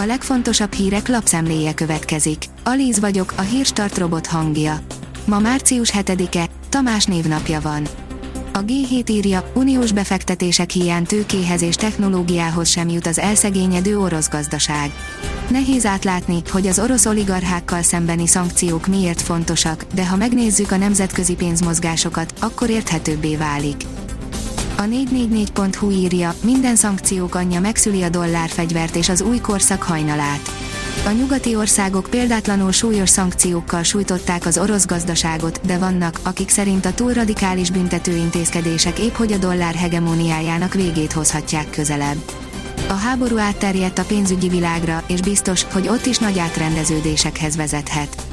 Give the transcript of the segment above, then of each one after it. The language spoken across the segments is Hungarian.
A legfontosabb hírek lapszemléje következik. Alíz vagyok, a hírstart robot hangja. Ma március 7-e, Tamás névnapja van. A G7 írja, uniós befektetések hiány tőkéhez és technológiához sem jut az elszegényedő orosz gazdaság. Nehéz átlátni, hogy az orosz oligarchákkal szembeni szankciók miért fontosak, de ha megnézzük a nemzetközi pénzmozgásokat, akkor érthetőbbé válik. A 444.hu írja, minden szankciók anyja megszüli a dollárfegyvert és az új korszak hajnalát. A nyugati országok példátlanul súlyos szankciókkal sújtották az orosz gazdaságot, de vannak, akik szerint a túl radikális büntetőintézkedések épp hogy a dollár hegemóniájának végét hozhatják közelebb. A háború átterjedt a pénzügyi világra, és biztos, hogy ott is nagy átrendeződésekhez vezethet.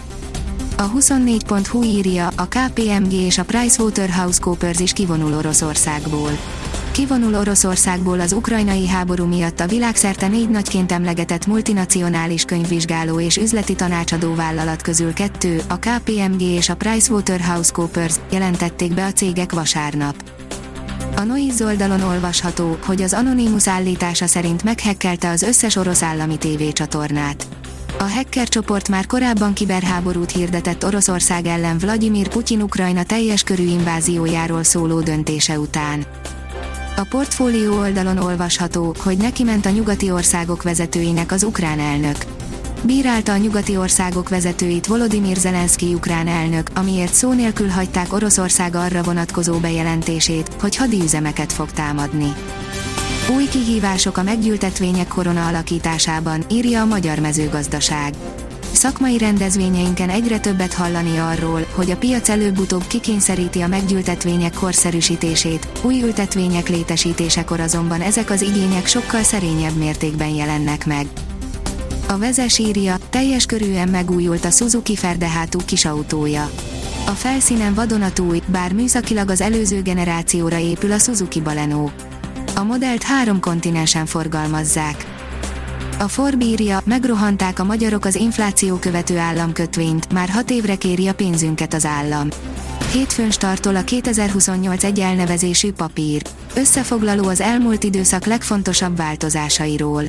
A 24.hu írja, a KPMG és a PricewaterhouseCoopers is kivonul Oroszországból. Kivonul Oroszországból az ukrajnai háború miatt a világszerte négy nagyként emlegetett multinacionális könyvvizsgáló és üzleti tanácsadó vállalat közül kettő, a KPMG és a PricewaterhouseCoopers jelentették be a cégek vasárnap. A Noiz oldalon olvasható, hogy az Anonymous állítása szerint meghekkelte az összes orosz állami tévécsatornát. A hacker csoport már korábban kiberháborút hirdetett Oroszország ellen Vladimir Putyin Ukrajna teljes körű inváziójáról szóló döntése után. A portfólió oldalon olvasható, hogy neki ment a nyugati országok vezetőinek az ukrán elnök. Bírálta a nyugati országok vezetőit Volodymyr Zelenszky ukrán elnök, amiért szó nélkül hagyták Oroszország arra vonatkozó bejelentését, hogy hadiüzemeket fog támadni. Új kihívások a meggyűltetvények korona alakításában, írja a Magyar Mezőgazdaság. Szakmai rendezvényeinken egyre többet hallani arról, hogy a piac előbb-utóbb kikényszeríti a meggyűltetvények korszerűsítését, új ültetvények létesítésekor azonban ezek az igények sokkal szerényebb mértékben jelennek meg. A vezes írja, teljes körűen megújult a Suzuki ferdehátú kisautója. A felszínen vadonatúj, bár műszakilag az előző generációra épül a Suzuki Baleno. A modellt három kontinensen forgalmazzák. A Forbírja, megrohanták a magyarok az infláció követő államkötvényt, már hat évre kéri a pénzünket az állam. Hétfőn startol a 2028 egy elnevezésű papír. Összefoglaló az elmúlt időszak legfontosabb változásairól.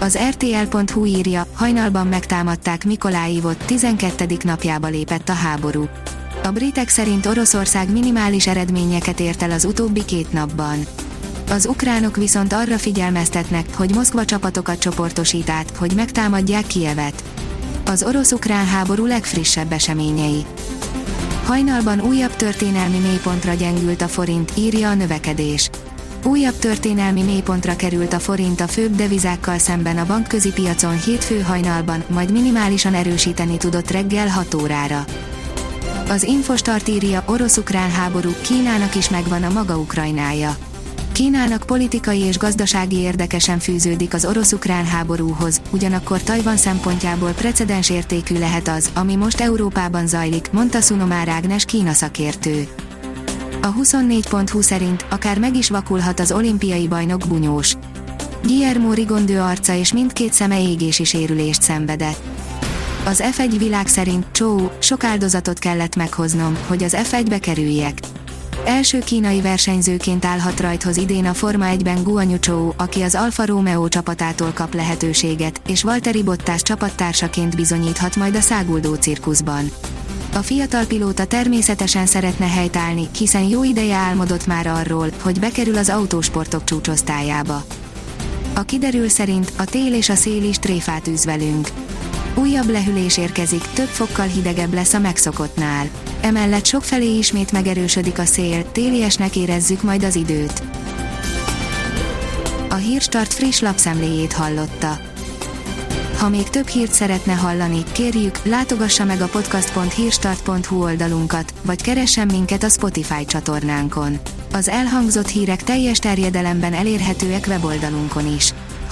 Az RTL.hu írja, hajnalban megtámadták Mikoláivot, 12. napjába lépett a háború. A britek szerint Oroszország minimális eredményeket ért el az utóbbi két napban. Az ukránok viszont arra figyelmeztetnek, hogy Moszkva csapatokat csoportosít át, hogy megtámadják Kievet. Az orosz-ukrán háború legfrissebb eseményei. Hajnalban újabb történelmi mélypontra gyengült a forint, írja a növekedés. Újabb történelmi mélypontra került a forint a főbb devizákkal szemben a bankközi piacon hétfő hajnalban, majd minimálisan erősíteni tudott reggel 6 órára. Az Infostart írja, orosz-ukrán háború, Kínának is megvan a maga Ukrajnája. Kínának politikai és gazdasági érdekesen fűződik az orosz-ukrán háborúhoz, ugyanakkor Tajvan szempontjából precedens értékű lehet az, ami most Európában zajlik, mondta Sunomár Ágnes Kína szakértő. A 24.20 szerint akár meg is vakulhat az olimpiai bajnok bunyós. Guillermo Rigondő arca és mindkét szeme égési sérülést szenvedett. Az F1 világ szerint, csó, sok áldozatot kellett meghoznom, hogy az F1-be kerüljek. Első kínai versenyzőként állhat rajthoz idén a Forma 1-ben Guanyu Chou, aki az Alfa Romeo csapatától kap lehetőséget, és Valtteri Bottas csapattársaként bizonyíthat majd a száguldó cirkuszban. A fiatal pilóta természetesen szeretne helytállni, hiszen jó ideje álmodott már arról, hogy bekerül az autósportok csúcsosztályába. A kiderül szerint a tél és a szél is tréfát űz velünk. Újabb lehűlés érkezik, több fokkal hidegebb lesz a megszokottnál. Emellett sokfelé ismét megerősödik a szél, téliesnek érezzük majd az időt. A Hírstart friss lapszemléjét hallotta. Ha még több hírt szeretne hallani, kérjük, látogassa meg a podcast.hírstart.hu oldalunkat, vagy keressen minket a Spotify csatornánkon. Az elhangzott hírek teljes terjedelemben elérhetőek weboldalunkon is.